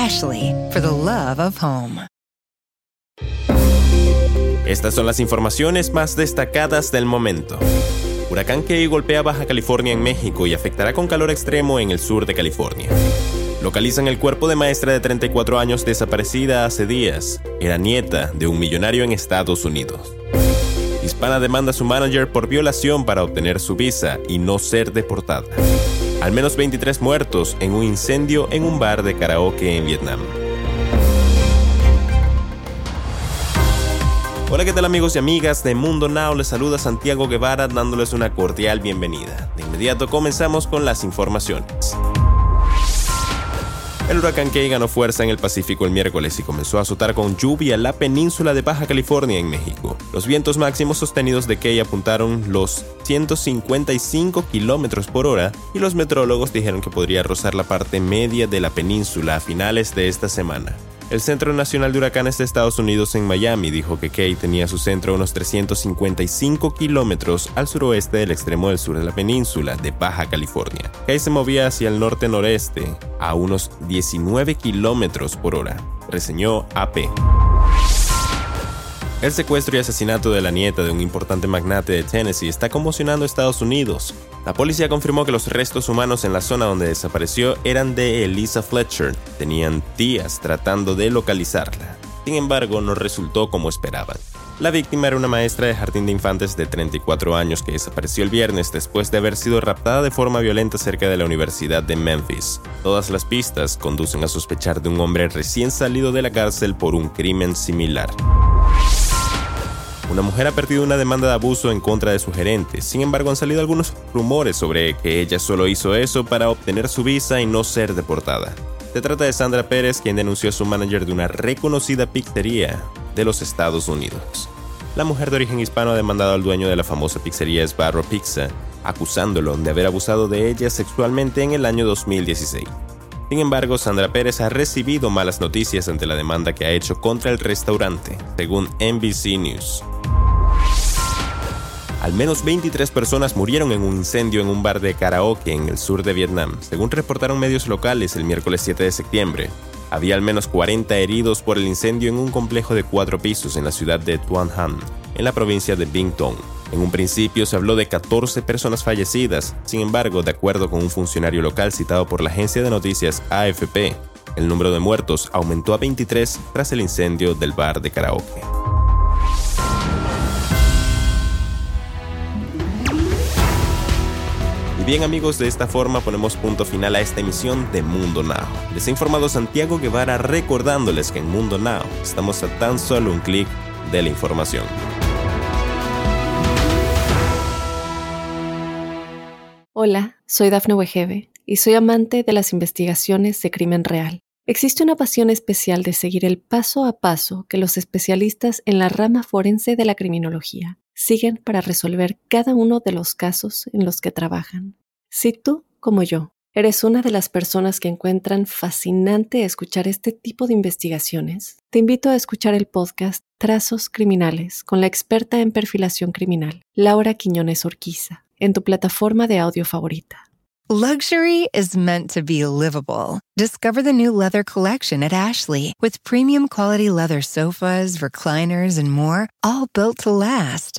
Ashley, for the love of home. Estas son las informaciones más destacadas del momento. Huracán Key golpea Baja California en México y afectará con calor extremo en el sur de California. Localizan el cuerpo de maestra de 34 años desaparecida hace días. Era nieta de un millonario en Estados Unidos. Hispana demanda a su manager por violación para obtener su visa y no ser deportada. Al menos 23 muertos en un incendio en un bar de karaoke en Vietnam. Hola, ¿qué tal amigos y amigas de Mundo Now? Les saluda Santiago Guevara dándoles una cordial bienvenida. De inmediato comenzamos con las informaciones. El huracán Key ganó fuerza en el Pacífico el miércoles y comenzó a azotar con lluvia la península de Baja California en México. Los vientos máximos sostenidos de Key apuntaron los 155 kilómetros por hora y los meteorólogos dijeron que podría rozar la parte media de la península a finales de esta semana. El Centro Nacional de Huracanes de Estados Unidos en Miami dijo que Kay tenía su centro a unos 355 kilómetros al suroeste del extremo del sur de la península de Baja California. Kay se movía hacia el norte-noreste a unos 19 kilómetros por hora, reseñó AP. El secuestro y asesinato de la nieta de un importante magnate de Tennessee está conmocionando a Estados Unidos. La policía confirmó que los restos humanos en la zona donde desapareció eran de Elisa Fletcher. Tenían días tratando de localizarla. Sin embargo, no resultó como esperaban. La víctima era una maestra de jardín de infantes de 34 años que desapareció el viernes después de haber sido raptada de forma violenta cerca de la Universidad de Memphis. Todas las pistas conducen a sospechar de un hombre recién salido de la cárcel por un crimen similar. Una mujer ha perdido una demanda de abuso en contra de su gerente. Sin embargo, han salido algunos rumores sobre que ella solo hizo eso para obtener su visa y no ser deportada. Se trata de Sandra Pérez, quien denunció a su manager de una reconocida pizzería de los Estados Unidos. La mujer de origen hispano ha demandado al dueño de la famosa pizzería Sbarro Pizza, acusándolo de haber abusado de ella sexualmente en el año 2016. Sin embargo, Sandra Pérez ha recibido malas noticias ante la demanda que ha hecho contra el restaurante, según NBC News. Al menos 23 personas murieron en un incendio en un bar de karaoke en el sur de Vietnam, según reportaron medios locales el miércoles 7 de septiembre. Había al menos 40 heridos por el incendio en un complejo de cuatro pisos en la ciudad de Tuan Han, en la provincia de Binh Tong. En un principio se habló de 14 personas fallecidas, sin embargo, de acuerdo con un funcionario local citado por la agencia de noticias AFP, el número de muertos aumentó a 23 tras el incendio del bar de karaoke. Bien amigos, de esta forma ponemos punto final a esta emisión de Mundo Now. Les ha informado Santiago Guevara recordándoles que en Mundo Now estamos a tan solo un clic de la información. Hola, soy Dafne Wegebe y soy amante de las investigaciones de crimen real. Existe una pasión especial de seguir el paso a paso que los especialistas en la rama forense de la criminología siguen para resolver cada uno de los casos en los que trabajan. Si tú, como yo, eres una de las personas que encuentran fascinante escuchar este tipo de investigaciones, te invito a escuchar el podcast Trazos Criminales con la experta en perfilación criminal, Laura Quiñones Orquiza, en tu plataforma de audio favorita. Luxury is meant to be livable. Discover the new leather collection at Ashley with premium quality leather sofas, recliners, and more, all built to last.